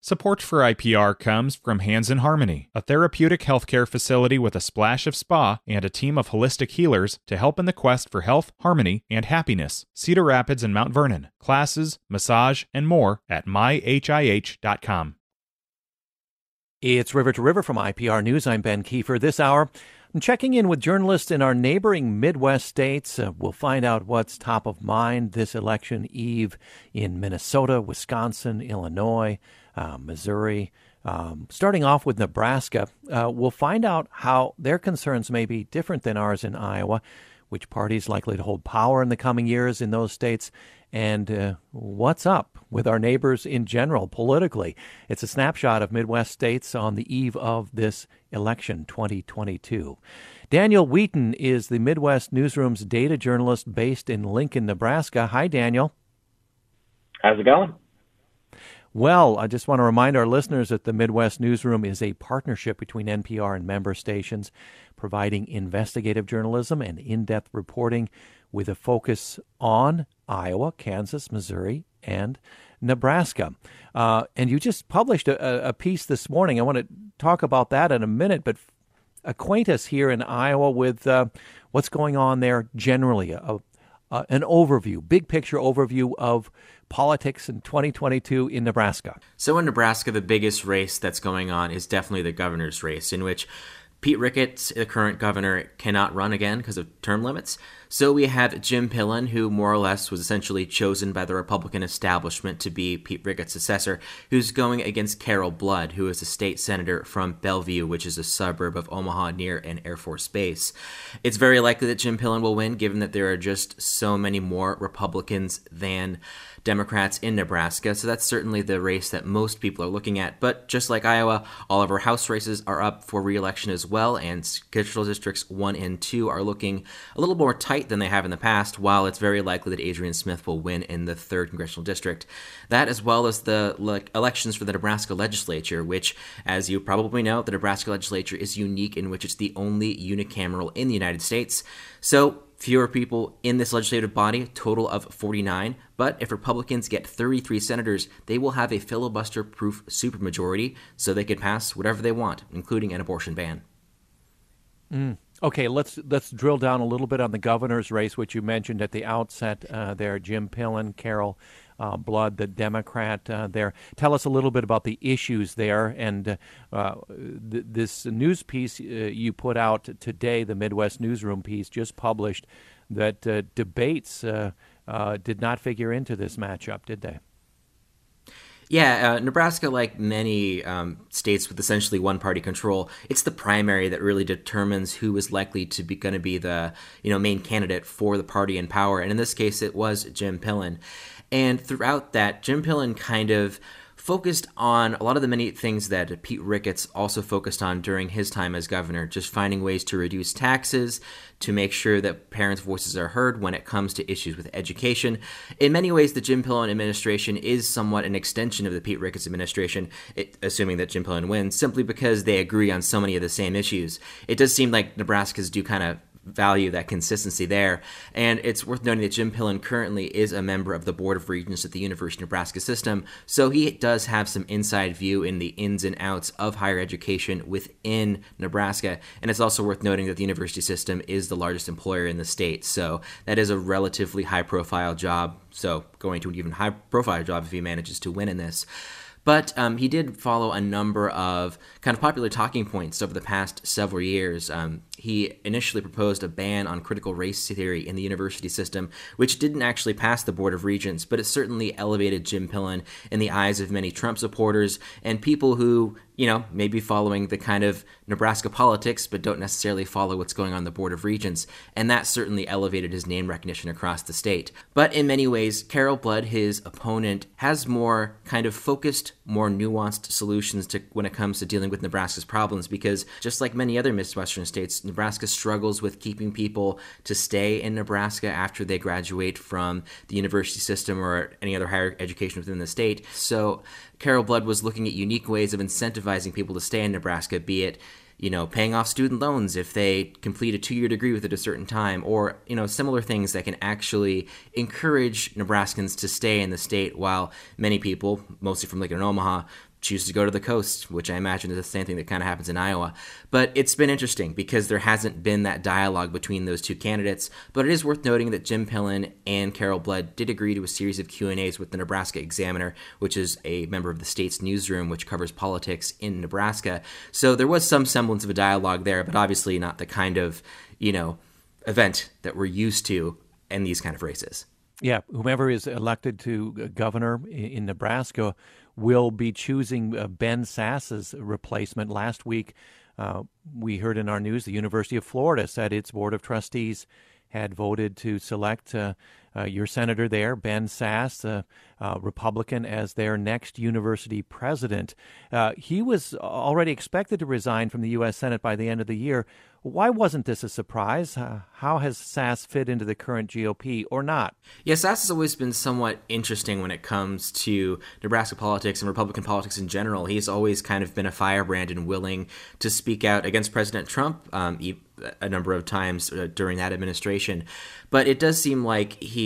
Support for IPR comes from Hands in Harmony, a therapeutic healthcare facility with a splash of spa and a team of holistic healers to help in the quest for health, harmony, and happiness. Cedar Rapids and Mount Vernon. Classes, massage, and more at myhih.com. It's River to River from IPR News. I'm Ben Kieffer. This hour, I'm checking in with journalists in our neighboring Midwest states. Uh, we'll find out what's top of mind this election eve in Minnesota, Wisconsin, Illinois, uh, Missouri. Um, starting off with Nebraska, uh, we'll find out how their concerns may be different than ours in Iowa, which party is likely to hold power in the coming years in those states, and uh, what's up with our neighbors in general politically. It's a snapshot of Midwest states on the eve of this election 2022. Daniel Wheaton is the Midwest Newsroom's data journalist based in Lincoln, Nebraska. Hi, Daniel. How's it going? Well, I just want to remind our listeners that the Midwest Newsroom is a partnership between NPR and member stations, providing investigative journalism and in depth reporting with a focus on Iowa, Kansas, Missouri, and Nebraska. Uh, and you just published a, a, piece this morning. I want to talk about that in a minute, but acquaint us here in Iowa with uh, what's going on there generally, a, an overview, big picture overview of politics in 2022 in Nebraska? So, in Nebraska, the biggest race that's going on is definitely the governor's race, in which Pete Ricketts, the current governor, cannot run again because of term limits. So we have Jim Pillen, who more or less was essentially chosen by the Republican establishment to be Pete Ricketts' successor, who's going against Carol Blood, who is a state senator from Bellevue, which is a suburb of Omaha near an Air Force base. It's very likely that Jim Pillen will win, given that there are just so many more Republicans than Democrats in Nebraska, so that's certainly the race that most people are looking at. But just like Iowa, all of our House races are up for reelection as well, and congressional districts 1 and 2 are looking a little more tight than they have in the past, while it's very likely that Adrian Smith will win in the 3rd congressional district. That, as well as the le- elections for the Nebraska legislature, which, as you probably know, the Nebraska legislature is unique in which it's the only unicameral in the United States. So, fewer people in this legislative body, total of 49. But if Republicans get 33 senators, they will have a filibuster proof supermajority, so they could pass whatever they want, including an abortion ban. Mm. Okay, let's let's drill down a little bit on the governor's race, which you mentioned at the outset. Uh, there, Jim Pillen, Carol uh, Blood, the Democrat uh, there. Tell us a little bit about the issues there and uh, th- this news piece uh, you put out today, the Midwest Newsroom piece just published, that debates did not figure into this matchup, did they? Yeah, uh, Nebraska, like many um, states with essentially one-party control, it's the primary that really determines who is likely to be going to be the you know main candidate for the party in power. And in this case, it was Jim Pillen. And throughout that, Jim Pillen kind of focused on a lot of the many things that Pete Ricketts also focused on during his time as governor, just finding ways to reduce taxes, to make sure that parents' voices are heard when it comes to issues with education. In many ways, the Jim Pillen administration is somewhat an extension of the Pete Ricketts administration, it, assuming that Jim Pillen wins, simply because they agree on so many of the same issues. It does seem like Nebraska's do kind of value that consistency there. And it's worth noting that Jim Pillen currently is a member of the Board of Regents at the University of Nebraska system, so he does have some inside view in the ins and outs of higher education within Nebraska. And it's also worth noting that the university system is the largest employer in the state, so that is a relatively high profile job. So going to an even high profile job if he manages to win in this. But um, he did follow a number of kind of popular talking points over the past several years. Um, he initially proposed a ban on critical race theory in the university system, which didn't actually pass the Board of Regents, but it certainly elevated Jim Pillen in the eyes of many Trump supporters and people who, you know, maybe following the kind of Nebraska politics, but don't necessarily follow what's going on the Board of Regents. And that certainly elevated his name recognition across the state. But in many ways, Carol Blood, his opponent, has more kind of focused, more nuanced solutions to when it comes to dealing with Nebraska's problems, because just like many other Midwestern states, Nebraska struggles with keeping people to stay in Nebraska after they graduate from the university system or any other higher education within the state. So Carol Blood was looking at unique ways of incentivizing people to stay in Nebraska, be it you know, paying off student loans if they complete a two year degree within a certain time, or, you know, similar things that can actually encourage Nebraskans to stay in the state while many people, mostly from Lincoln and Omaha, choose to go to the coast, which I imagine is the same thing that kind of happens in Iowa. But it's been interesting because there hasn't been that dialogue between those two candidates. But it is worth noting that Jim Pillen and Carol Blood did agree to a series of Q and A's with the Nebraska Examiner, which is a member of the States Newsroom, which covers politics in Nebraska. So there was some semblance of a dialogue there, but obviously not the kind of you know event that we're used to in these kind of races. Yeah, whomever is elected to governor in Nebraska will be choosing uh, Ben Sasse's replacement. Last week, uh, we heard in our news the University of Florida said its board of trustees had voted to select uh, uh, your senator there, Ben Sasse, uh, uh, Republican, as their next university president. Uh, he was already expected to resign from the U.S. Senate by the end of the year. Why wasn't this a surprise? Uh, how has Sasse fit into the current GOP or not? Yeah, Sasse has always been somewhat interesting when it comes to Nebraska politics and Republican politics in general. He's always kind of been a firebrand and willing to speak out against President Trump um, a number of times during that administration. But it does seem like he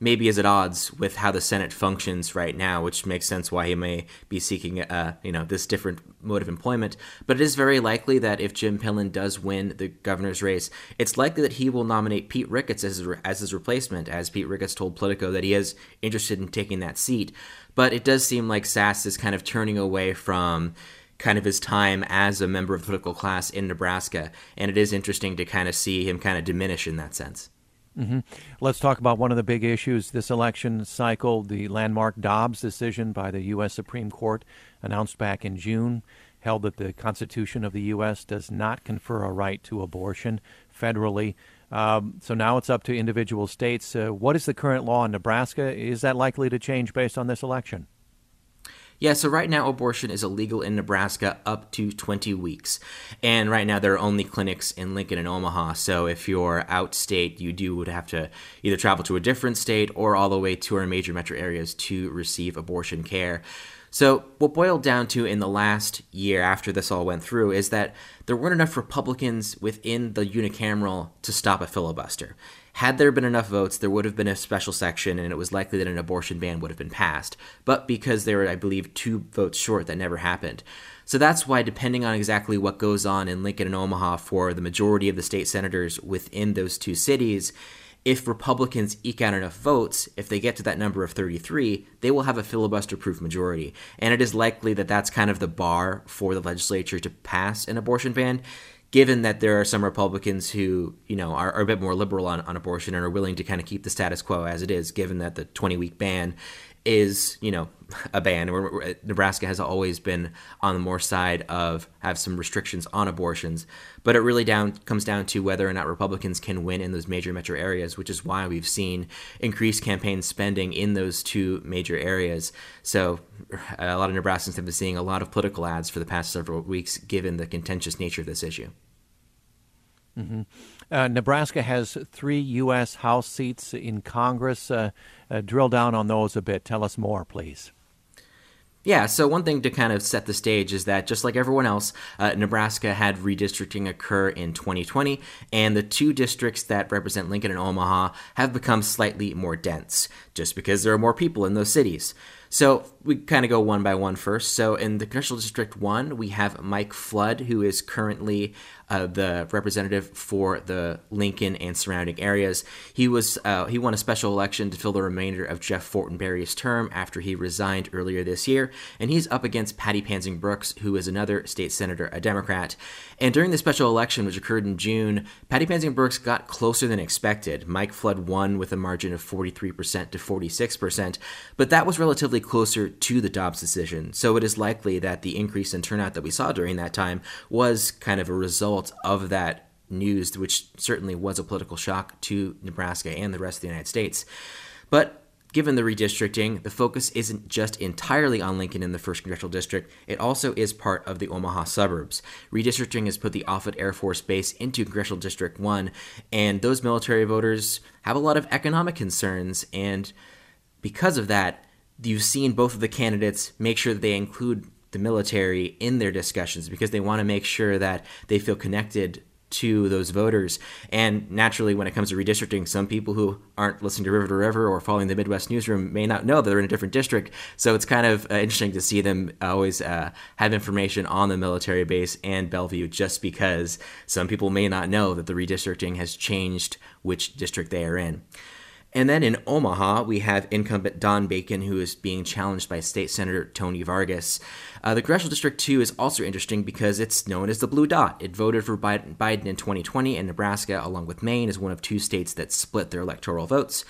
maybe is at odds with how the Senate functions right now, which makes sense why he may be seeking uh, you know this different mode of employment. But it is very likely that if Jim Pillen does win the governor's race, it's likely that he will nominate Pete Ricketts as his, as his replacement, as Pete Ricketts told Politico that he is interested in taking that seat. But it does seem like Sasse is kind of turning away from kind of his time as a member of the political class in Nebraska, and it is interesting to kind of see him kind of diminish in that sense. Mm-hmm. Let's talk about one of the big issues this election cycle the landmark Dobbs decision by the U.S. Supreme Court, announced back in June, held that the Constitution of the U.S. does not confer a right to abortion federally. Um, so now it's up to individual states. Uh, what is the current law in Nebraska? Is that likely to change based on this election? Yeah, so right now abortion is illegal in Nebraska up to 20 weeks. And right now there are only clinics in Lincoln and Omaha. So if you're out state, you do would have to either travel to a different state or all the way to our major metro areas to receive abortion care. So, what boiled down to in the last year after this all went through is that there weren't enough Republicans within the unicameral to stop a filibuster. Had there been enough votes, there would have been a special section, and it was likely that an abortion ban would have been passed. But because there were, I believe, two votes short, that never happened. So that's why, depending on exactly what goes on in Lincoln and Omaha for the majority of the state senators within those two cities, if Republicans eke out enough votes, if they get to that number of 33, they will have a filibuster proof majority. And it is likely that that's kind of the bar for the legislature to pass an abortion ban given that there are some Republicans who, you know, are, are, a bit more liberal on, on abortion and are willing to kind of keep the status quo as it is, given that the 20 week ban is, you know, a ban. Nebraska has always been on the more side of have some restrictions on abortions, but it really down comes down to whether or not Republicans can win in those major metro areas, which is why we've seen increased campaign spending in those two major areas. So a lot of Nebraskans have been seeing a lot of political ads for the past several weeks, given the contentious nature of this issue. Mm-hmm. Uh, Nebraska has three U.S. House seats in Congress. Uh, uh, drill down on those a bit. Tell us more, please. Yeah, so one thing to kind of set the stage is that just like everyone else, uh, Nebraska had redistricting occur in 2020, and the two districts that represent Lincoln and Omaha have become slightly more dense, just because there are more people in those cities. So we kind of go one by one first. So in the Congressional District 1, we have Mike Flood, who is currently uh, the representative for the Lincoln and surrounding areas. He was uh, he won a special election to fill the remainder of Jeff Fortenberry's term after he resigned earlier this year, and he's up against Patty Pansing Brooks, who is another state senator, a Democrat. And during the special election, which occurred in June, Patty Pansing Brooks got closer than expected. Mike Flood won with a margin of 43% to 46%, but that was relatively closer to the Dobbs decision. So it is likely that the increase in turnout that we saw during that time was kind of a result of that news, which certainly was a political shock to Nebraska and the rest of the United States. But Given the redistricting, the focus isn't just entirely on Lincoln in the 1st Congressional District, it also is part of the Omaha suburbs. Redistricting has put the Offutt Air Force Base into Congressional District 1, and those military voters have a lot of economic concerns, and because of that, you've seen both of the candidates make sure that they include the military in their discussions because they want to make sure that they feel connected to those voters. And naturally, when it comes to redistricting, some people who aren't listening to River to River or following the Midwest newsroom may not know they're in a different district. So it's kind of uh, interesting to see them always uh, have information on the military base and Bellevue just because some people may not know that the redistricting has changed which district they are in. And then in Omaha, we have incumbent Don Bacon, who is being challenged by State Senator Tony Vargas. Uh, the Congressional District 2 is also interesting because it's known as the Blue Dot. It voted for Biden in 2020, and Nebraska, along with Maine, is one of two states that split their electoral votes.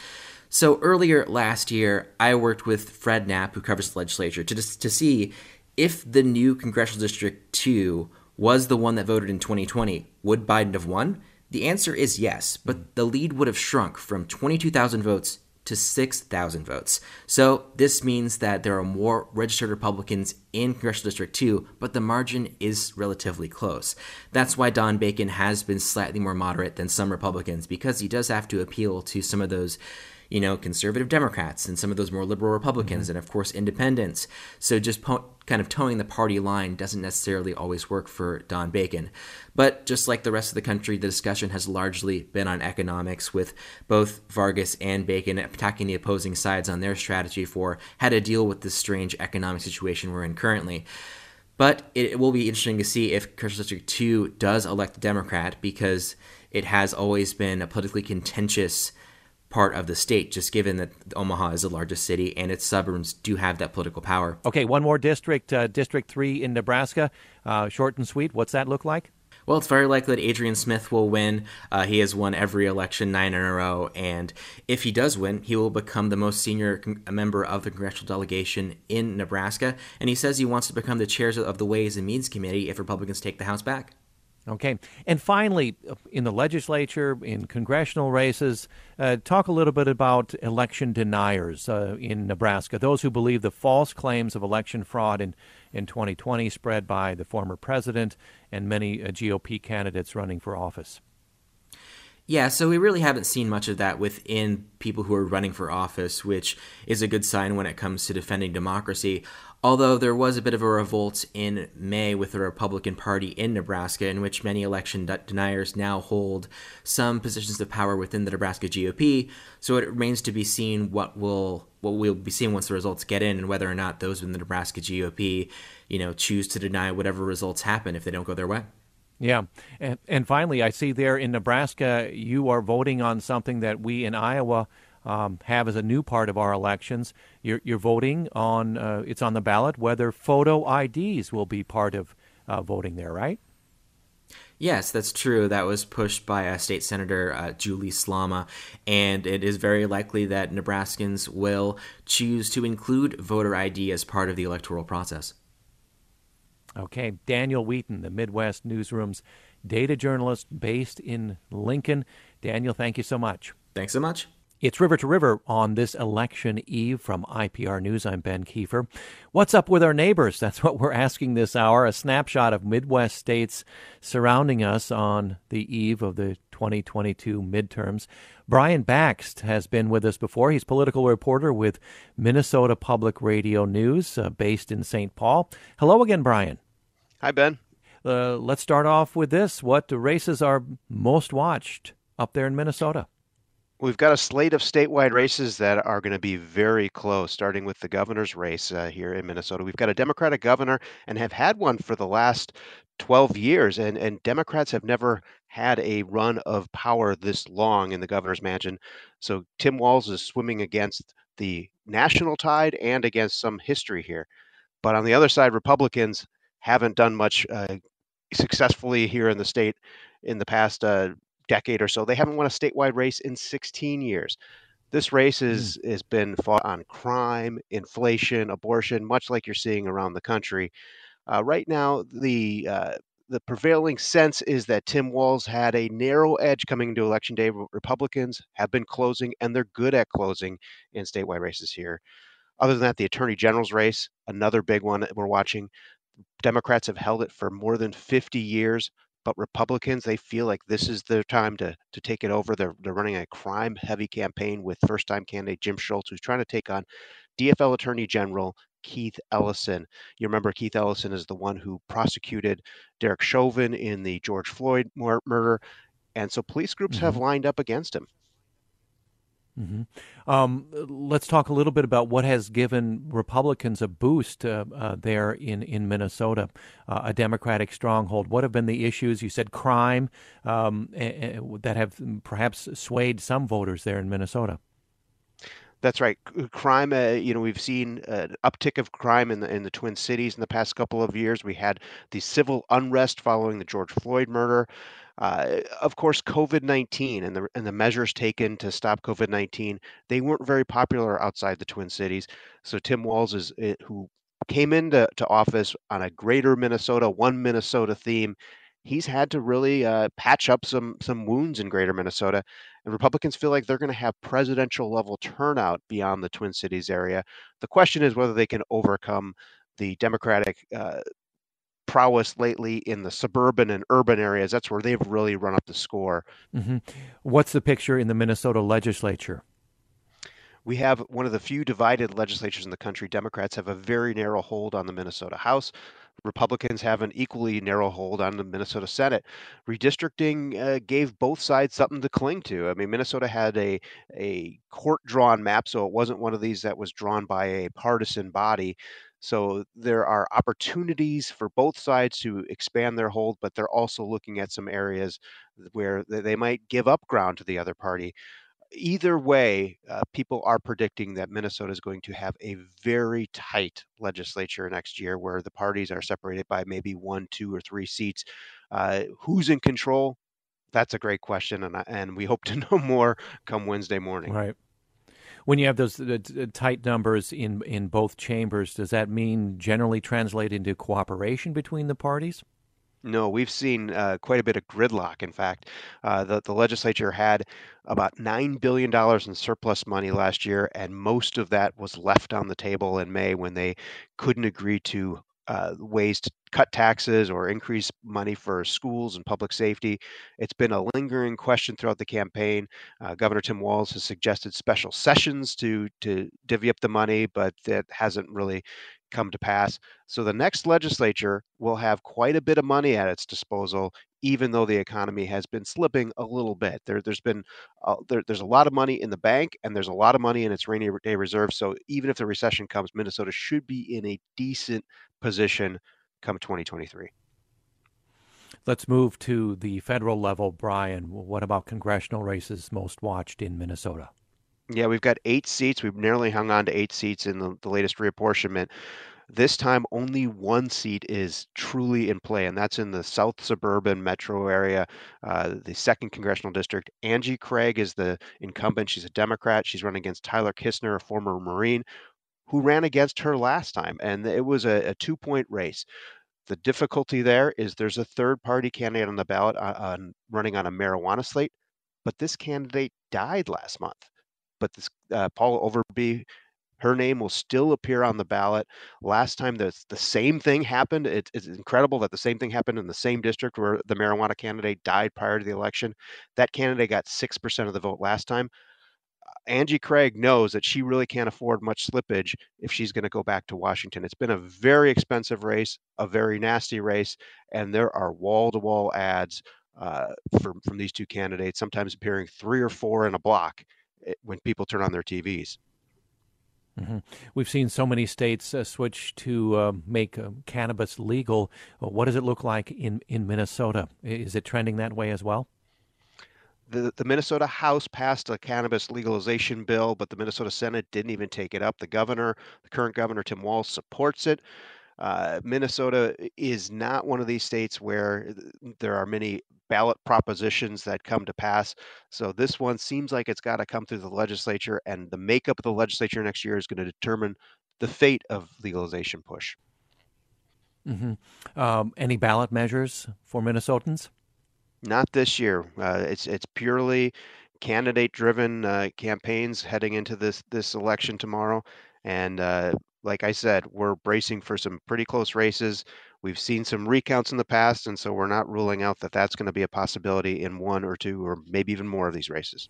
So earlier last year, I worked with Fred Knapp, who covers the legislature, to, to see if the new Congressional District 2 was the one that voted in 2020, would Biden have won? The answer is yes, but the lead would have shrunk from 22,000 votes to 6,000 votes. So this means that there are more registered Republicans in Congressional District 2, but the margin is relatively close. That's why Don Bacon has been slightly more moderate than some Republicans because he does have to appeal to some of those you know, conservative Democrats and some of those more liberal Republicans, mm-hmm. and of course, independents. So just po- kind of toeing the party line doesn't necessarily always work for Don Bacon. But just like the rest of the country, the discussion has largely been on economics, with both Vargas and Bacon attacking the opposing sides on their strategy for how to deal with this strange economic situation we're in currently. But it will be interesting to see if Congressional District 2 does elect a Democrat because it has always been a politically contentious part of the state, just given that Omaha is the largest city and its suburbs do have that political power. Okay, one more district, uh, District 3 in Nebraska. Uh, short and sweet. What's that look like? Well, it's very likely that Adrian Smith will win. Uh, he has won every election nine in a row, and if he does win, he will become the most senior con- member of the congressional delegation in Nebraska. And he says he wants to become the chair of the Ways and Means Committee if Republicans take the House back. Okay. And finally, in the legislature, in congressional races, uh, talk a little bit about election deniers uh, in Nebraska, those who believe the false claims of election fraud in, in 2020 spread by the former president and many uh, GOP candidates running for office. Yeah, so we really haven't seen much of that within people who are running for office, which is a good sign when it comes to defending democracy. Although there was a bit of a revolt in May with the Republican Party in Nebraska, in which many election deniers now hold some positions of power within the Nebraska GOP. So it remains to be seen what will what we'll be seeing once the results get in, and whether or not those in the Nebraska GOP, you know, choose to deny whatever results happen if they don't go their way. Yeah. And, and finally, I see there in Nebraska, you are voting on something that we in Iowa um, have as a new part of our elections. You're, you're voting on, uh, it's on the ballot, whether photo IDs will be part of uh, voting there, right? Yes, that's true. That was pushed by uh, State Senator uh, Julie Slama, and it is very likely that Nebraskans will choose to include voter ID as part of the electoral process. Okay, Daniel Wheaton, the Midwest Newsroom's data journalist based in Lincoln. Daniel, thank you so much. Thanks so much. It's River to River on this election eve from IPR News. I'm Ben Kieffer. What's up with our neighbors? That's what we're asking this hour. A snapshot of Midwest states surrounding us on the eve of the 2022 midterms. Brian Bakst has been with us before. He's political reporter with Minnesota Public Radio News, uh, based in St. Paul. Hello again, Brian. Hi, Ben. Uh, let's start off with this. What races are most watched up there in Minnesota? We've got a slate of statewide races that are going to be very close, starting with the governor's race uh, here in Minnesota. We've got a Democratic governor and have had one for the last 12 years, and, and Democrats have never had a run of power this long in the governor's mansion. So Tim Walz is swimming against the national tide and against some history here. But on the other side, Republicans haven't done much uh, successfully here in the state in the past uh, decade or so. They haven't won a statewide race in 16 years. This race is, mm. has been fought on crime, inflation, abortion, much like you're seeing around the country. Uh, right now, the uh, the prevailing sense is that Tim Walz had a narrow edge coming into election day. Republicans have been closing, and they're good at closing in statewide races here. Other than that, the attorney general's race, another big one that we're watching. Democrats have held it for more than 50 years, but Republicans, they feel like this is their time to, to take it over. They're, they're running a crime heavy campaign with first time candidate Jim Schultz, who's trying to take on DFL Attorney General Keith Ellison. You remember Keith Ellison is the one who prosecuted Derek Chauvin in the George Floyd murder. And so police groups mm-hmm. have lined up against him. Mm-hmm. Um, let's talk a little bit about what has given Republicans a boost uh, uh, there in in Minnesota, uh, a Democratic stronghold. What have been the issues? You said crime um, that have perhaps swayed some voters there in Minnesota. That's right. Crime, uh, you know, we've seen an uptick of crime in the in the Twin Cities in the past couple of years. We had the civil unrest following the George Floyd murder. Uh, of course, COVID 19 and the, and the measures taken to stop COVID 19, they weren't very popular outside the Twin Cities. So, Tim Walz, is, eh, who came into to office on a greater Minnesota, one Minnesota theme, he's had to really uh, patch up some, some wounds in greater Minnesota. And Republicans feel like they're going to have presidential level turnout beyond the Twin Cities area. The question is whether they can overcome the Democratic uh, prowess lately in the suburban and urban areas. That's where they've really run up the score. Mm-hmm. What's the picture in the Minnesota legislature? We have one of the few divided legislatures in the country. Democrats have a very narrow hold on the Minnesota House. Republicans have an equally narrow hold on the Minnesota Senate. Redistricting uh, gave both sides something to cling to. I mean, Minnesota had a a court drawn map, so it wasn't one of these that was drawn by a partisan body. So there are opportunities for both sides to expand their hold, but they're also looking at some areas where they might give up ground to the other party. Either way, uh, people are predicting that Minnesota is going to have a very tight legislature next year where the parties are separated by maybe one, two, or three seats. Uh, who's in control? That's a great question, and, and we hope to know more come Wednesday morning. Right when you have those uh, tight numbers in in both chambers, does that mean generally translate into cooperation between the parties? No, we've seen uh, quite a bit of gridlock. In fact, uh, the, the legislature had about $9 billion in surplus money last year, and most of that was left on the table in May when they couldn't agree to uh, ways to cut taxes or increase money for schools and public safety. It's been a lingering question throughout the campaign. Uh, Governor Tim Walz has suggested special sessions to to divvy up the money, but that hasn't really come to pass. So the next legislature will have quite a bit of money at its disposal, even though the economy has been slipping a little bit. There, has been uh, there, there's a lot of money in the bank, and there's a lot of money in its rainy day reserve. So even if the recession comes, Minnesota should be in a decent position come 2023. Let's move to the federal level, Brian. What about congressional races most watched in Minnesota? Yeah, we've got eight seats. We've narrowly hung on to eight seats in the, the latest reapportionment. This time, only one seat is truly in play, and that's in the South Suburban metro area, uh, the second congressional district. Angie Craig is the incumbent. She's a Democrat. She's running against Tyler Kistner, a former Marine, who ran against her last time, and it was a, a two point race. The difficulty there is there's a third party candidate on the ballot uh, on, running on a marijuana slate, but this candidate died last month but this uh, Paula Overby, her name will still appear on the ballot. Last time the the same thing happened. It, it's incredible that the same thing happened in the same district where the marijuana candidate died prior to the election. That candidate got six percent of the vote last time. Angie Craig knows that she really can't afford much slippage if she's going to go back to Washington. It's been a very expensive race, a very nasty race, and there are wall to wall ads uh, from, from these two candidates, sometimes appearing three or four in a block. Eh, when people turn on their TVs. Mm-hmm. We've seen so many states uh, switch to uh, make uh, cannabis legal. What does it look like in, in Minnesota? Is it trending that way as well? The, the Minnesota House passed a cannabis legalization bill, but the Minnesota Senate didn't even take it up. The governor, the current governor, Tim Walz, supports it. Uh, Minnesota is not one of these states where there are many ballot propositions that come to pass. So this one seems like it's got to come through the legislature, and the makeup of the legislature next year is going to determine the fate of legalization push. Mm-hmm. Um, any ballot measures for Minnesotans? Not this year. Uh, it's it's purely candidate-driven uh, campaigns heading into this this election tomorrow, and uh, like I said, we're bracing for some pretty close races. We've seen some recounts in the past, and so we're not ruling out that that's going to be a possibility in one or two or maybe even more of these races.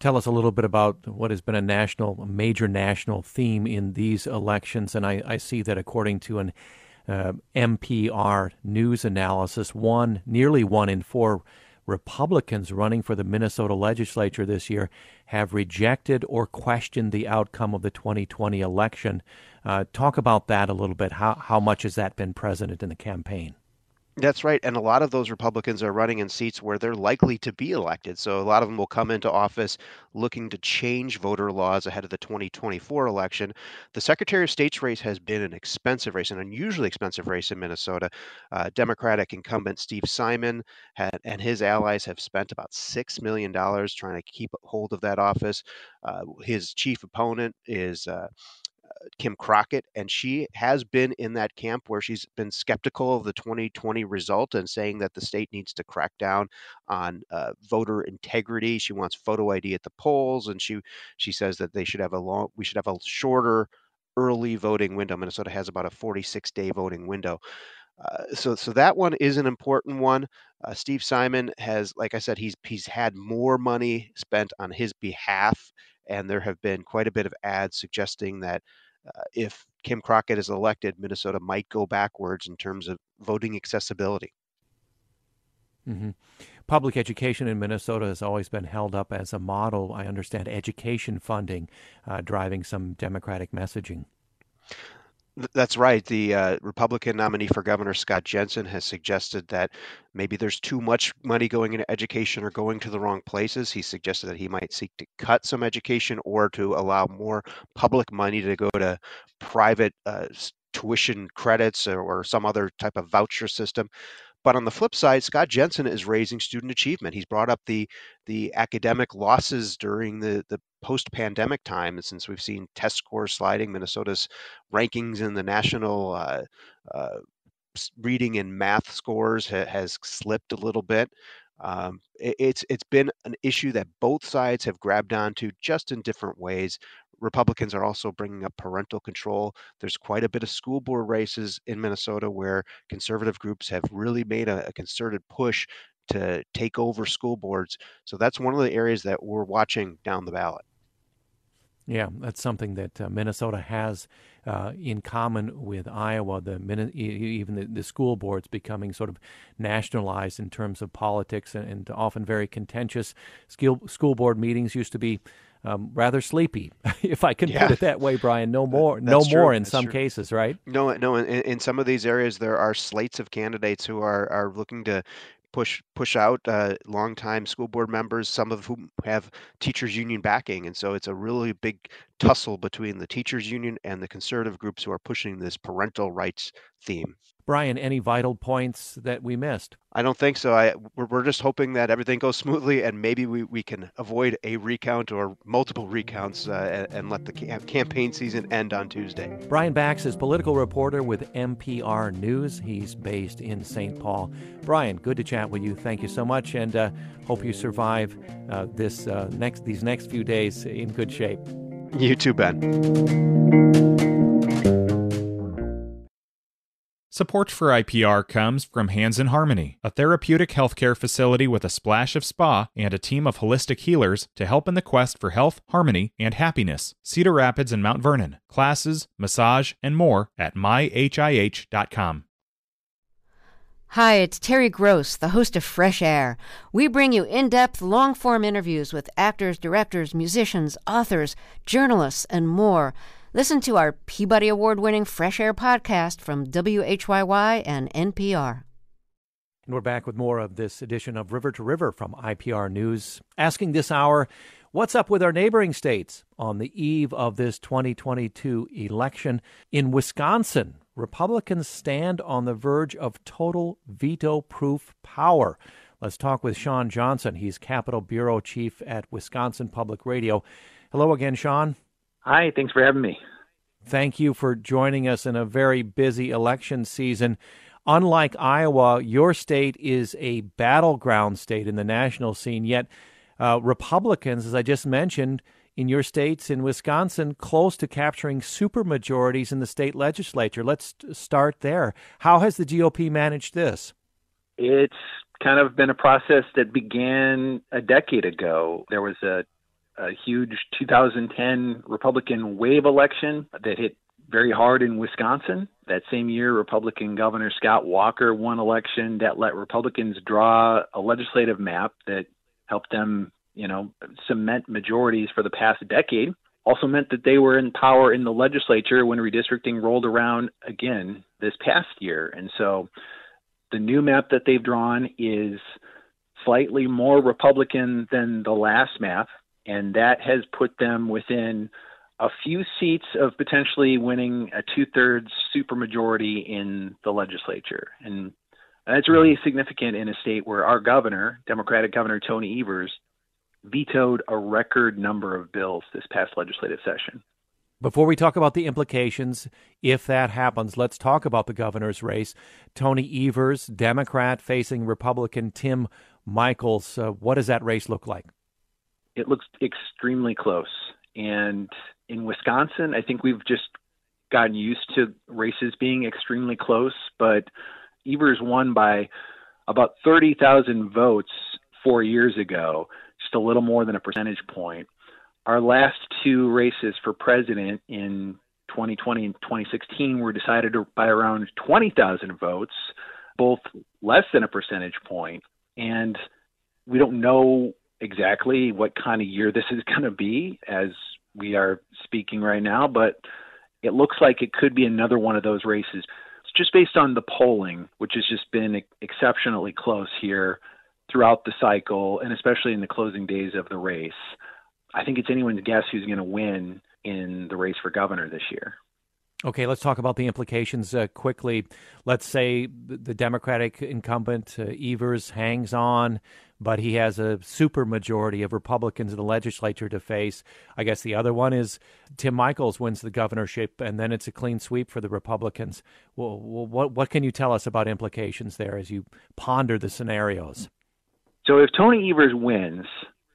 Tell us a little bit about what has been a national, major national theme in these elections. And I, I see that according to an uh, NPR news analysis, one nearly one in four Republicans running for the Minnesota legislature this year have rejected or questioned the outcome of the 2020 election. Uh, talk about that a little bit. How, how much has that been present in the campaign? That's right. And a lot of those Republicans are running in seats where they're likely to be elected. So a lot of them will come into office looking to change voter laws ahead of the 2024 election. The Secretary of State's race has been an expensive race, an unusually expensive race in Minnesota. Uh, Democratic incumbent Steve Simon had, and his allies have spent about $6 million trying to keep hold of that office. Uh, his chief opponent is uh, Kim Crockett, and she has been in that camp where she's been skeptical of the 2020 result and saying that the state needs to crack down on uh, voter integrity. She wants photo ID at the polls, and she she says that they should have a long, we should have a shorter early voting window. Minnesota has about a 46 day voting window. Uh, so, so that one is an important one. Uh, Steve Simon has, like I said, he's he's had more money spent on his behalf, and there have been quite a bit of ads suggesting that uh, if Kim Crockett is elected, Minnesota might go backwards in terms of voting accessibility. Mm-hmm. Public education in Minnesota has always been held up as a model. I understand education funding uh, driving some Democratic messaging. That's right. The uh, Republican nominee for governor, Scott Jensen, has suggested that maybe there's too much money going into education or going to the wrong places. He suggested that he might seek to cut some education or to allow more public money to go to private uh, tuition credits or, or some other type of voucher system. But on the flip side, Scott Jensen is raising student achievement. He's brought up the the academic losses during the the post pandemic time, since we've seen test scores sliding, Minnesota's rankings in the national uh, uh, reading and math scores ha- has slipped a little bit. Um, it, it's it's been an issue that both sides have grabbed onto just in different ways. Republicans are also bringing up parental control. There's quite a bit of school board races in Minnesota where conservative groups have really made a, a concerted push to take over school boards. So that's one of the areas that we're watching down the ballot. Yeah, that's something that uh, Minnesota has uh, in common with Iowa. The even the, the, school boards becoming sort of nationalized in terms of politics and, and often very contentious. School school board meetings used to be um, rather sleepy, if I can yeah. put it that way, Brian. No more, no true. more in That's some true. cases, right? No, no. In, in some of these areas, there are slates of candidates who are are looking to push push out uh, longtime school board members, some of whom have teachers union backing, and so it's a really big tussle between the teachers union and the conservative groups who are pushing this parental rights theme. Brian, any vital points that we missed? I don't think so. I we're, we're just hoping that everything goes smoothly and maybe we, we can avoid a recount or multiple recounts uh, and, and, let the campaign season end on Tuesday. Brian Bakst is political reporter with NPR News. He's based in St. Paul. Brian, good to chat with you. Thank you so much, and uh, hope you survive uh, this uh, next these next few days in good shape. You too, Ben. Support for IPR comes from Hands in Harmony, a therapeutic healthcare facility with a splash of spa and a team of holistic healers to help in the quest for health, harmony, and happiness. Cedar Rapids and Mount Vernon. Classes, massage, and more at myhih.com. Hi, it's Terry Gross, the host of Fresh Air. We bring you in depth, long form interviews with actors, directors, musicians, authors, journalists, and more. Listen to our Peabody Award winning Fresh Air podcast from WHYY and NPR. And we're back with more of this edition of River to River from IPR News. Asking this hour, what's up with our neighboring states on the eve of this 2022 election? In Wisconsin, Republicans stand on the verge of total veto proof power. Let's talk with Shawn Johnson. He's Capitol Bureau Chief at Wisconsin Public Radio. Hello again, Shawn. Hi, thanks for having me. Thank you for joining us in a very busy election season. Unlike Iowa, your state is a battleground state in the national scene, yet uh, Republicans, as I just mentioned, in your states, in Wisconsin, close to capturing supermajorities in the state legislature. Let's start there. How has the GOP managed this? It's kind of been a process that began a decade ago. There was a a huge 2010 Republican wave election that hit very hard in Wisconsin. That same year, Republican Governor Scott Walker won election that let Republicans draw a legislative map that helped them, you know, cement majorities for the past decade. Also meant that they were in power in the legislature when redistricting rolled around again this past year. And so the new map that they've drawn is slightly more Republican than the last map, and that has put them within a few seats of potentially winning a two thirds supermajority in the legislature. And that's really significant in a state where our governor, Democratic Governor Tony Evers, vetoed a record number of bills this past legislative session. Before we talk about the implications, if that happens, let's talk about the governor's race. Tony Evers, Democrat, facing Republican Tim Michels. Uh, what does that race look like? It looks extremely close. And in Wisconsin, I think we've just gotten used to races being extremely close, but Evers won by about 30,000 votes four years ago, just a little more than a percentage point. Our last two races for president in 2020 and 2016 were decided by around 20,000 votes, both less than a percentage point. And we don't know exactly what kind of year this is going to be as we are speaking right now, but it looks like it could be another one of those races. It's just based on the polling, which has just been exceptionally close here throughout the cycle, and especially in the closing days of the race. I think it's anyone's guess who's going to win in the race for governor this year. Okay, let's talk about the implications uh, quickly. Let's say the Democratic incumbent uh, Evers hangs on, but he has a supermajority of Republicans in the legislature to face. I guess the other one is Tim Michels wins the governorship, and then it's a clean sweep for the Republicans. Well, what what can you tell us about implications there as you ponder the scenarios? So, if Tony Evers wins,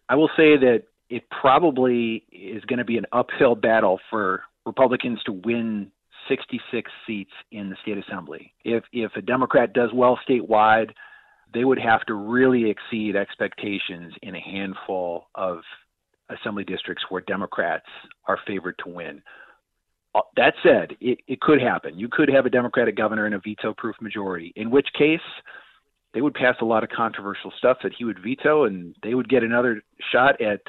I will say that it probably is going to be an uphill battle for Republicans to win 66 seats in the state assembly. If if a Democrat does well statewide, they would have to really exceed expectations in a handful of assembly districts where Democrats are favored to win. Uh, that said, it, it could happen. You could have a Democratic governor in a veto proof majority, in which case they would pass a lot of controversial stuff that he would veto, and they would get another shot at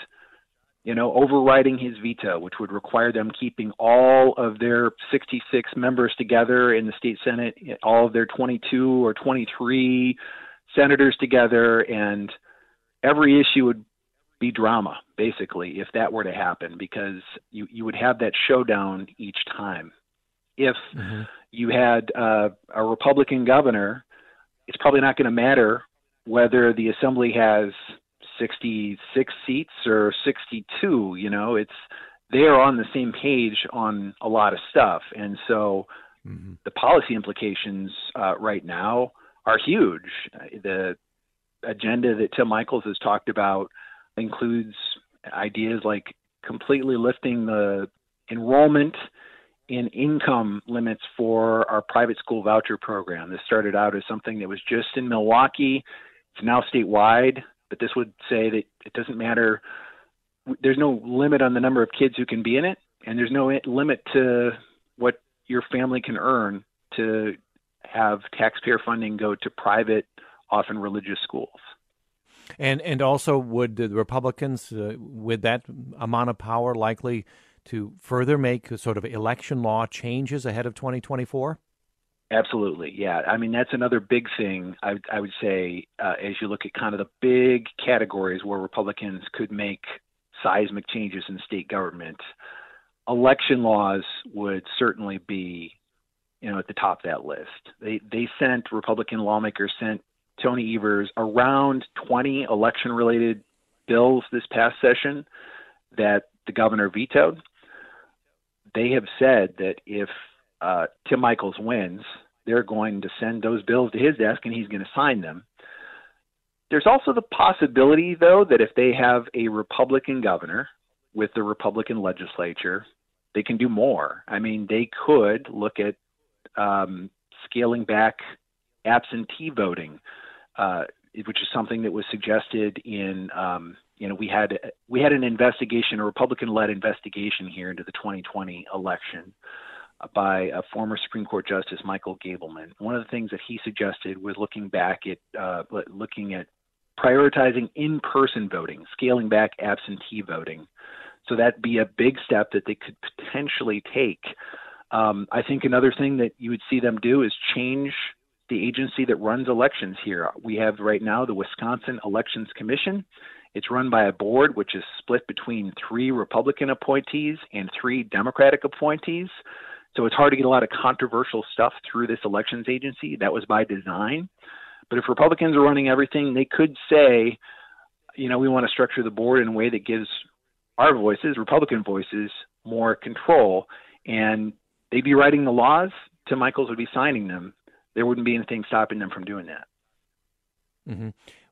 you know, overriding his veto, which would require them keeping all of their 66 members together in the state senate, all of their 22 or 23 senators together, and every issue would be drama, basically, if that were to happen, because you, you would have that showdown each time. If mm-hmm. you had uh, a Republican governor, it's probably not going to matter whether the assembly has 66 seats or 62 you know it's they are on the same page on a lot of stuff and so mm-hmm. the policy implications uh, right now are huge the agenda that tim michels has talked about includes ideas like completely lifting the enrollment in income limits for our private school voucher program. This started out as something that was just in Milwaukee. It's now statewide but this would say that it doesn't matter. There's no limit on the number of kids who can be in it, and there's no limit to what your family can earn to have taxpayer funding go to private, often religious schools. And and also, would the Republicans, uh, with that amount of power, likely to further make sort of election law changes ahead of 2024? Absolutely, yeah. I mean, that's another big thing. I, I would say uh, as you look at kind of the big categories where Republicans could make seismic changes in state government, election laws would certainly be, you know, at the top of that list. They they sent Republican lawmakers sent Tony Evers around 20 election-related bills this past session that the governor vetoed. They have said that if uh, Tim Michels wins, they're going to send those bills to his desk and he's going to sign them. There's also the possibility, though, that if they have a Republican governor with the Republican legislature, they can do more. I mean, they could look at um, scaling back absentee voting, uh, which is something that was suggested in um, you know, we had we had an investigation, a Republican-led investigation here into the 2020 election by a former Supreme Court Justice Michael Gableman. One of the things that he suggested was looking back at uh, looking at prioritizing in-person voting, scaling back absentee voting. So that'd be a big step that they could potentially take. Um, I think another thing that you would see them do is change the agency that runs elections here. We have right now the Wisconsin Elections Commission. It's run by a board which is split between three Republican appointees and three Democratic appointees. So it's hard to get a lot of controversial stuff through this elections agency. That was by design. But if Republicans are running everything, they could say, you know, we want to structure the board in a way that gives our voices, Republican voices, more control. And they'd be writing the laws. Tim Michels would be signing them. There wouldn't be anything stopping them from doing that. Mm-hmm.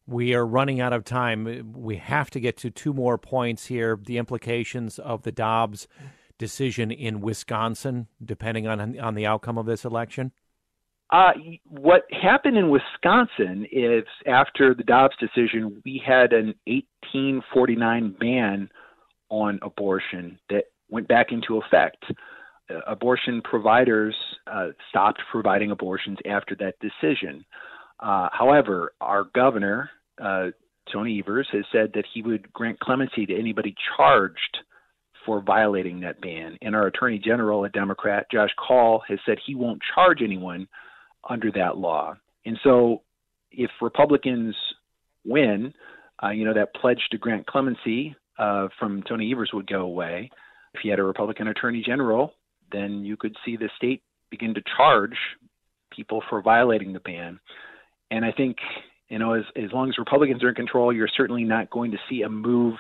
We are running out of time. We have to get to two more points here the implications of the Dobbs decision in Wisconsin, depending on, on the outcome of this election. Uh, what happened in Wisconsin is after the Dobbs decision, we had an 1849 ban on abortion that went back into effect. Uh, abortion providers uh, stopped providing abortions after that decision. Uh, however, our governor, uh, Tony Evers, has said that he would grant clemency to anybody charged for violating that ban. And our Attorney General, a Democrat, Josh Kaul, has said he won't charge anyone under that law. And so, if Republicans win, uh, you know, that pledge to grant clemency uh, from Tony Evers would go away. If you had a Republican Attorney General, then you could see the state begin to charge people for violating the ban. And I think, you know, as, as long as Republicans are in control, you're certainly not going to see a move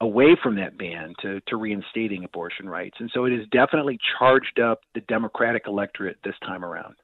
away from that ban to, to reinstating abortion rights. And so it has definitely charged up the Democratic electorate this time around.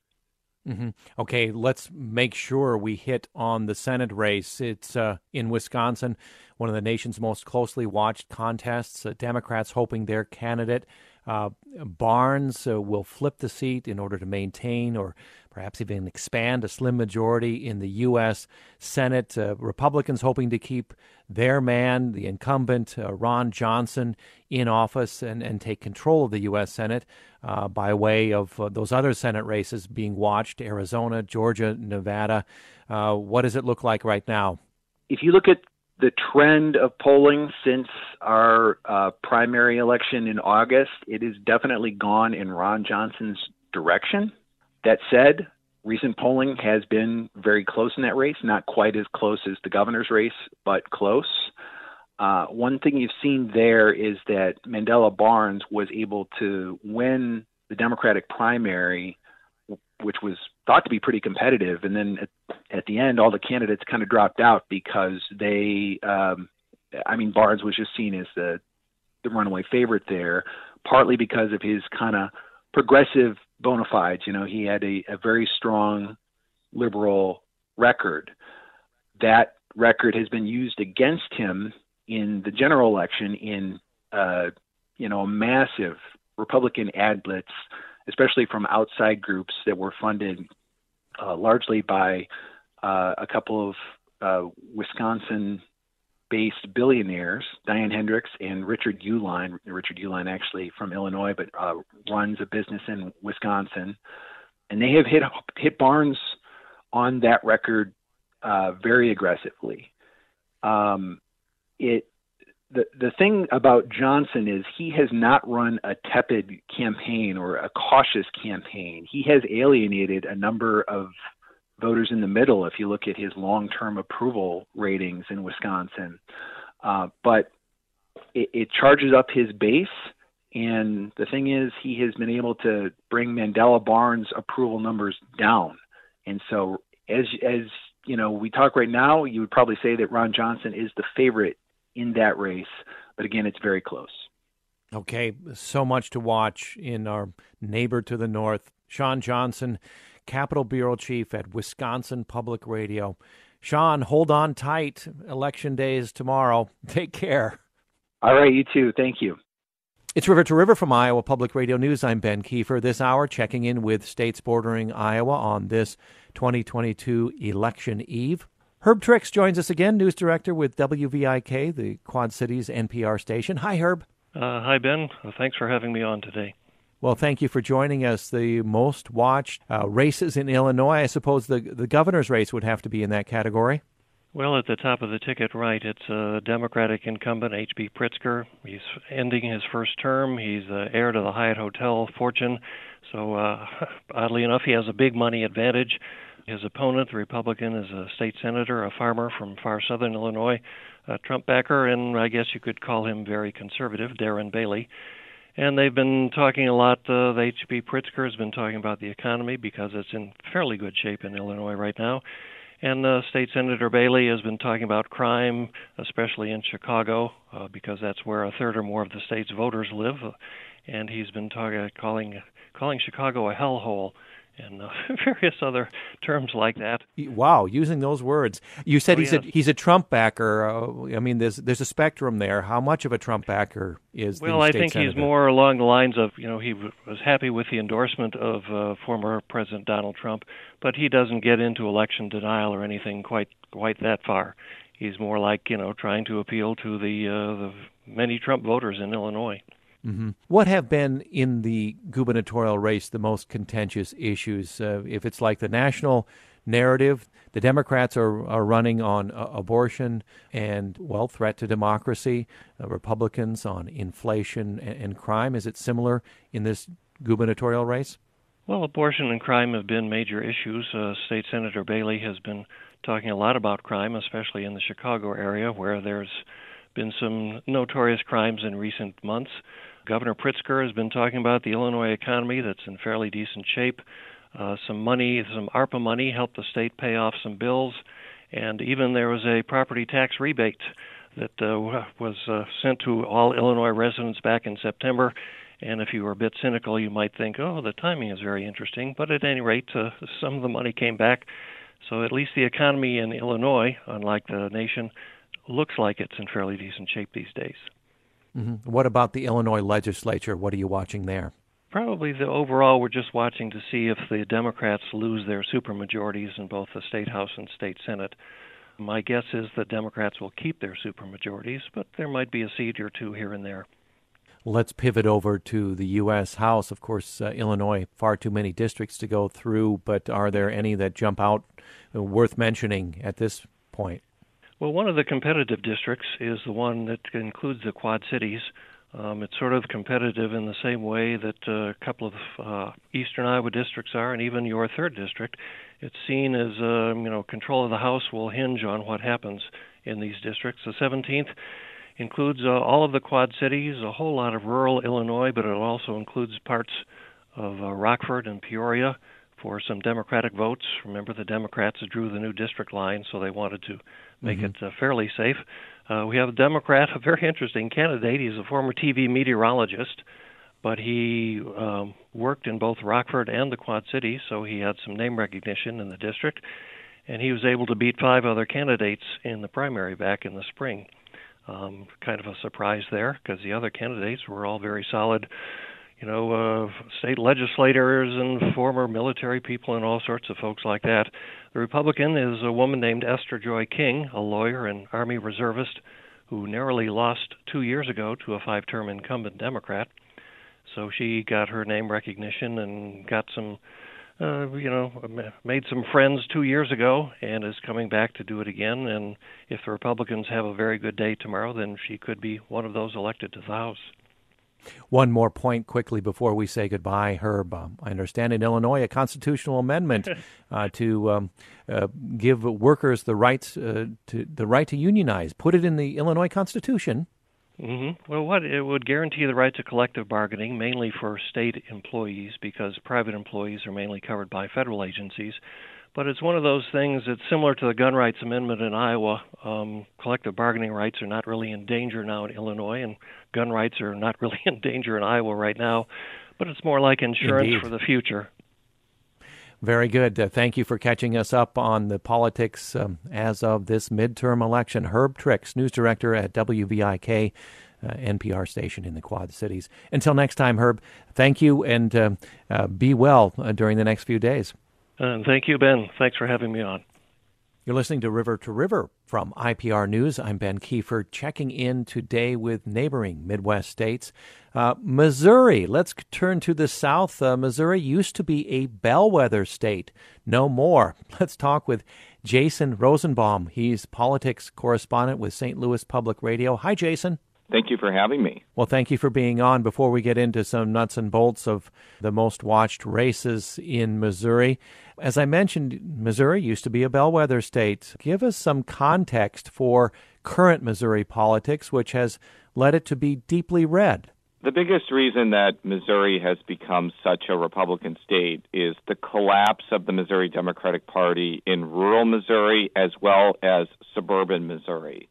Mm-hmm. Okay, let's make sure we hit on the Senate race. It's uh, in Wisconsin, one of the nation's most closely watched contests. Uh, Democrats hoping their candidate uh, Barnes uh, will flip the seat in order to maintain or perhaps even expand a slim majority in the U.S. Senate. Uh, Republicans hoping to keep their man, the incumbent uh, Ron Johnson, in office and, and take control of the U.S. Senate uh, by way of uh, those other Senate races being watched Arizona, Georgia, Nevada. what does it look like right now? If you look at the trend of polling since our uh, primary election in August, it has definitely gone in Ron Johnson's direction. That said, recent polling has been very close in that race, not quite as close as the governor's race, but close. Uh, one thing you've seen there is that Mandela Barnes was able to win the Democratic primary which was thought to be pretty competitive. And then at, at the end, all the candidates kind of dropped out because they, um, I mean, Barnes was just seen as the the runaway favorite there, partly because of his kind of progressive bona fides. You know, he had a, a very strong liberal record. That record has been used against him in the general election in, uh, you know, a massive Republican ad blitz especially from outside groups that were funded uh, largely by uh, a couple of uh, Wisconsin based billionaires, Diane Hendricks and Richard Uihlein. Richard Uihlein, actually from Illinois, but uh, runs a business in Wisconsin. And they have hit, hit Barnes on that record uh, very aggressively. Um, it the the thing about Johnson is he has not run a tepid campaign or a cautious campaign. He has alienated a number of voters in the middle if you look at his long-term approval ratings in Wisconsin. Uh, but it, it charges up his base. And the thing is, he has been able to bring Mandela Barnes' approval numbers down. And so, as as you know, we talk right now, you would probably say that Ron Johnson is the favorite in that race. But again, it's very close. Okay, so much to watch in our neighbor to the north, Shawn Johnson, Capitol Bureau Chief at Wisconsin Public Radio. Shawn, hold on tight. Election day is tomorrow. Take care. All right, you too. Thank you. It's River to River from Iowa Public Radio News. I'm Ben Kieffer. This hour, checking in with states bordering Iowa on this 2022 election eve. Herb Trix joins us again, news director with WVIK, the Quad Cities NPR station. Hi, Herb. Uh, hi, Ben. thanks for having me on today. Well, thank you for joining us. The most watched uh, races in Illinois, I suppose the the governor's race would have to be in that category. Well, at the top of the ticket, right, it's a Democratic incumbent, J.B. Pritzker. He's ending his first term. He's the heir to the Hyatt Hotel fortune. So, uh, oddly enough, he has a big money advantage. His opponent, the Republican, is a state senator, a farmer from far southern Illinois, a Trump backer, and I guess you could call him very conservative, Darren Bailey. And they've been talking a lot. Uh, the J.B. Pritzker has been talking about the economy because it's in fairly good shape in Illinois right now. And uh, State Senator Bailey has been talking about crime, especially in Chicago, uh, because that's where a third or more of the state's voters live. And he's been talking, calling calling Chicago a hellhole and uh, various other terms like that. Wow, using those words. You said oh, he's yes. a he's a Trump backer. Uh, I mean, there's there's a spectrum there. How much of a Trump backer is? Well, I think senator? he's more along the lines of you know he w- was happy with the endorsement of uh, former President Donald Trump, but he doesn't get into election denial or anything quite quite that far. He's more like you know trying to appeal to the uh, the many Trump voters in Illinois. Mm-hmm. What have been in the gubernatorial race the most contentious issues? Uh, if it's like the national narrative, the Democrats are, are running on uh, abortion and, well, threat to democracy, uh, Republicans on inflation and, and crime. Is it similar in this gubernatorial race? Well, abortion and crime have been major issues. Uh, State Senator Bailey has been talking a lot about crime, especially in the Chicago area, where there's been some notorious crimes in recent months. Governor Pritzker has been talking about the Illinois economy that's in fairly decent shape. Uh, some money, some ARPA money, helped the state pay off some bills, and even there was a property tax rebate that uh, was uh, sent to all Illinois residents back in September. And if you were a bit cynical, you might think, oh, the timing is very interesting. But at any rate, uh, some of the money came back. So at least the economy in Illinois, unlike the nation, looks like it's in fairly decent shape these days. Mm-hmm. What about the Illinois legislature? What are you watching there? Probably the overall, we're just watching to see if the Democrats lose their supermajorities in both the state house and state senate. My guess is the Democrats will keep their supermajorities, but there might be a seat or two here and there. Let's pivot over to the U.S. House. Of course, uh, Illinois, far too many districts to go through, but are there any that jump out uh, worth mentioning at this point? Well, one of the competitive districts is the one that includes the Quad Cities. Um, it's sort of competitive in the same way that uh, a couple of uh, eastern Iowa districts are, and even your third district. It's seen as uh, you know control of the House will hinge on what happens in these districts. The 17th includes uh, all of the Quad Cities, a whole lot of rural Illinois, but it also includes parts of uh, Rockford and Peoria for some Democratic votes. Remember, the Democrats drew the new district line, so they wanted to make mm-hmm. it uh, fairly safe. Uh, we have a Democrat, a very interesting candidate. He's a former TV meteorologist, but he um, worked in both Rockford and the Quad Cities, so he had some name recognition in the district, and he was able to beat five other candidates in the primary back in the spring. Um, kind of a surprise there because the other candidates were all very solid you know, uh, state legislators and former military people and all sorts of folks like that. The Republican is a woman named Esther Joy King, a lawyer and Army reservist who narrowly lost two years ago to a five term incumbent Democrat. So she got her name recognition and got some, uh, you know, made some friends two years ago and is coming back to do it again. And if the Republicans have a very good day tomorrow, then she could be one of those elected to the House. One more point quickly before we say goodbye, Herb. Um, I understand in Illinois a constitutional amendment uh, to um, uh, give workers the rights uh, to the right to unionize. Put it in the Illinois Constitution. Mm-hmm. Well, what it would guarantee the right to collective bargaining, mainly for state employees, because private employees are mainly covered by federal agencies but it's one of those things that's similar to the gun rights amendment in Iowa. Um, collective bargaining rights are not really in danger now in Illinois, and gun rights are not really in danger in Iowa right now. But it's more like insurance Indeed. for the future. Very good. Uh, thank you for catching us up on the politics um, as of this midterm election. Herb Trix, news director at WVIK. Uh, NPR station in the Quad Cities. Until next time, Herb, thank you and uh, uh be well uh, during the next few days. And thank you, Ben. Thanks for having me on. You're listening to River to River from IPR News. I'm Ben Kieffer, checking in today with neighboring Midwest states. Uh, Missouri, let's turn to the South. Uh, Missouri used to be a bellwether state. No more. Let's talk with Jason Rosenbaum. He's politics correspondent with St. Louis Public Radio. Hi, Jason. Thank you for having me. Well, thank you for being on. Before we get into some nuts and bolts of the most watched races in Missouri, as I mentioned, Missouri used to be a bellwether state. Give us some context for current Missouri politics, which has led it to be deeply red. The biggest reason that Missouri has become such a Republican state is the collapse of the Missouri Democratic Party in rural Missouri as well as suburban Missouri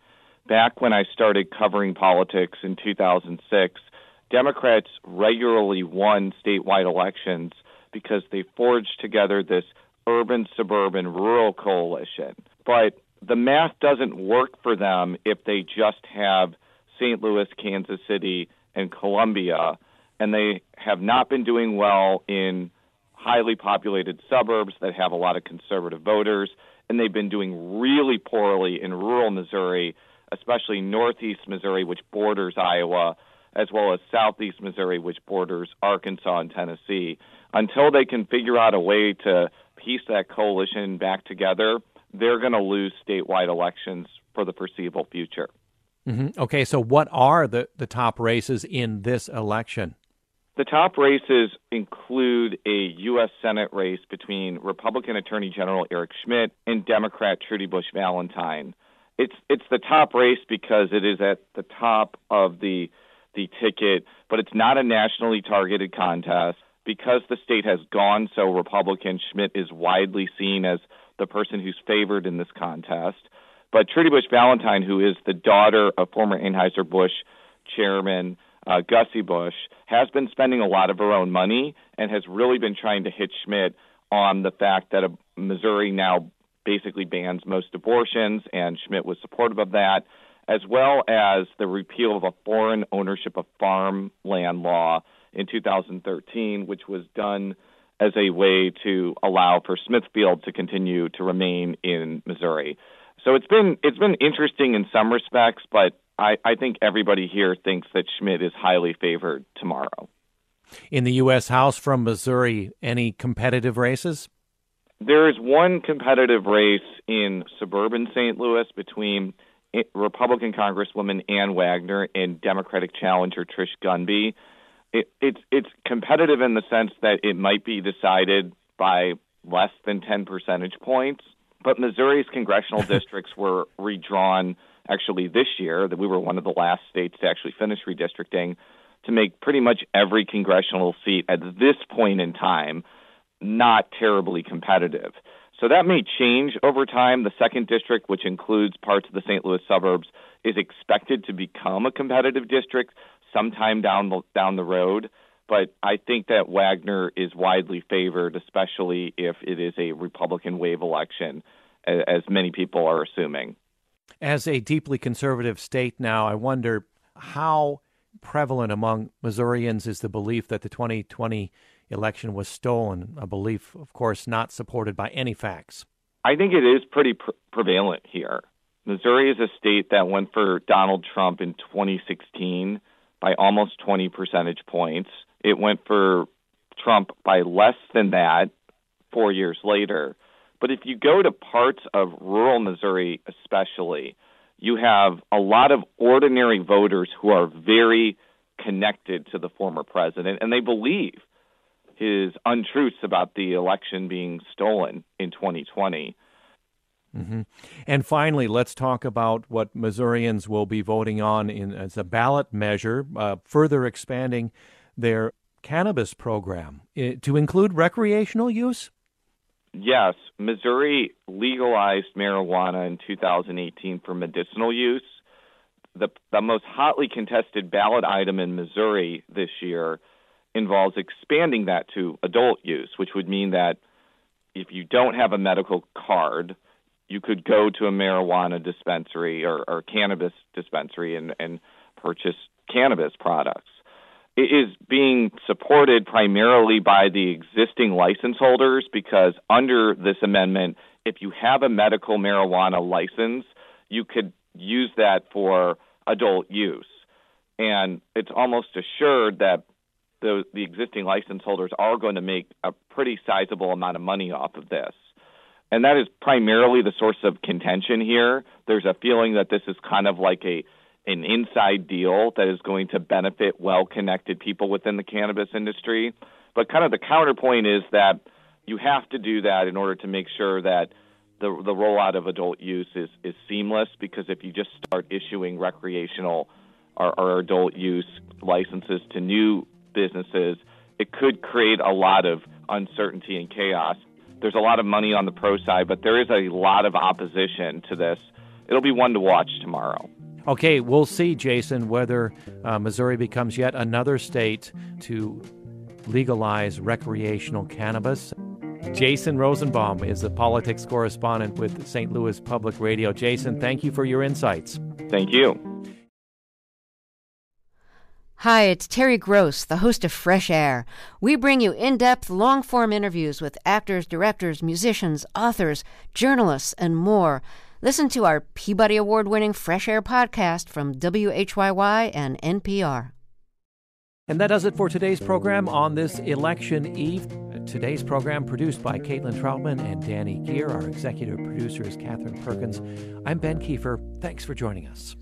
back when I started covering politics in 2006, Democrats regularly won statewide elections because they forged together this urban suburban rural coalition. But the math doesn't work for them if they just have St. Louis, Kansas City, and Columbia, and they have not been doing well in highly populated suburbs that have a lot of conservative voters, and they've been doing really poorly in rural Missouri especially northeast Missouri, which borders Iowa, as well as southeast Missouri, which borders Arkansas and Tennessee. Until they can figure out a way to piece that coalition back together, they're going to lose statewide elections for the foreseeable future. Mm-hmm. Okay, so what are the, the top races in this election? The top races include a U.S. Senate race between Republican Attorney General Eric Schmitt and Democrat Trudy Busch Valentine it's it's the top race because it is at the top of the the ticket, but it's not a nationally targeted contest because the state has gone so Republican. Schmitt is widely seen as the person who's favored in this contest. But Trudy Busch Valentine, who is the daughter of former Anheuser Busch chairman uh, Gussie Busch, has been spending a lot of her own money and has really been trying to hit Schmitt on the fact that a, Missouri now basically bans most abortions, and Schmitt was supportive of that, as well as the repeal of a foreign ownership of farmland law in 2013, which was done as a way to allow for Smithfield to continue to remain in Missouri. So it's been it's been interesting in some respects, but I, I think everybody here thinks that Schmitt is highly favored tomorrow. In the U.S. House from Missouri, any competitive races? There is one competitive race in suburban St. Louis between Republican Congresswoman Ann Wagner and Democratic challenger Trish Gunby. It, it's it's competitive in the sense that it might be decided by less than 10 percentage points. But Missouri's congressional districts were redrawn actually this year. That we were one of the last states to actually finish redistricting to make pretty much every congressional seat at this point in time not terribly competitive. So that may change over time. The second district, which includes parts of the St. Louis suburbs, is expected to become a competitive district sometime down the, down the road. But I think that Wagner is widely favored, especially if it is a Republican wave election, as many people are assuming. As a deeply conservative state now, I wonder how prevalent among Missourians is the belief that the 2020 election was stolen, a belief, of course, not supported by any facts. I think it is pretty pre- prevalent here. Missouri is a state that went for Donald Trump in 2016 by almost 20 percentage points. It went for Trump by less than that four years later. But if you go to parts of rural Missouri, especially, you have a lot of ordinary voters who are very connected to the former president and they believe his untruths about the election being stolen in 2020. Mm-hmm. And finally, let's talk about what Missourians will be voting on in, as a ballot measure, uh, further expanding their cannabis program to include recreational use. Yes, Missouri legalized marijuana in 2018 for medicinal use. The, the most hotly contested ballot item in Missouri this year involves expanding that to adult use, which would mean that if you don't have a medical card, you could go to a marijuana dispensary or, or cannabis dispensary and, and purchase cannabis products. is being supported primarily by the existing license holders because under this amendment, if you have a medical marijuana license, you could use that for adult use. And it's almost assured that the, the existing license holders are going to make a pretty sizable amount of money off of this. And that is primarily the source of contention here. There's a feeling that this is kind of like a an inside deal that is going to benefit well connected people within the cannabis industry. But kind of the counterpoint is that you have to do that in order to make sure that the the rollout of adult use is is seamless because if you just start issuing recreational or, or adult use licenses to new businesses, it could create a lot of uncertainty and chaos. There's a lot of money on the pro side, but there is a lot of opposition to this. It'll be one to watch tomorrow. Okay, we'll see, Jason, whether uh, Missouri becomes yet another state to legalize recreational cannabis. Jason Rosenbaum is the politics correspondent with St. Louis Public Radio. Jason, thank you for your insights. Thank you. Hi, it's Terry Gross, the host of Fresh Air. We bring you in depth, long form interviews with actors, directors, musicians, authors, journalists, and more. Listen to our Peabody Award winning Fresh Air podcast from WHYY and NPR. And that does it for today's program on this election eve. Today's program produced by Caitlin Troutman and Danny Gear. Our executive producer is Catherine Perkins. I'm Ben Kieffer. Thanks for joining us.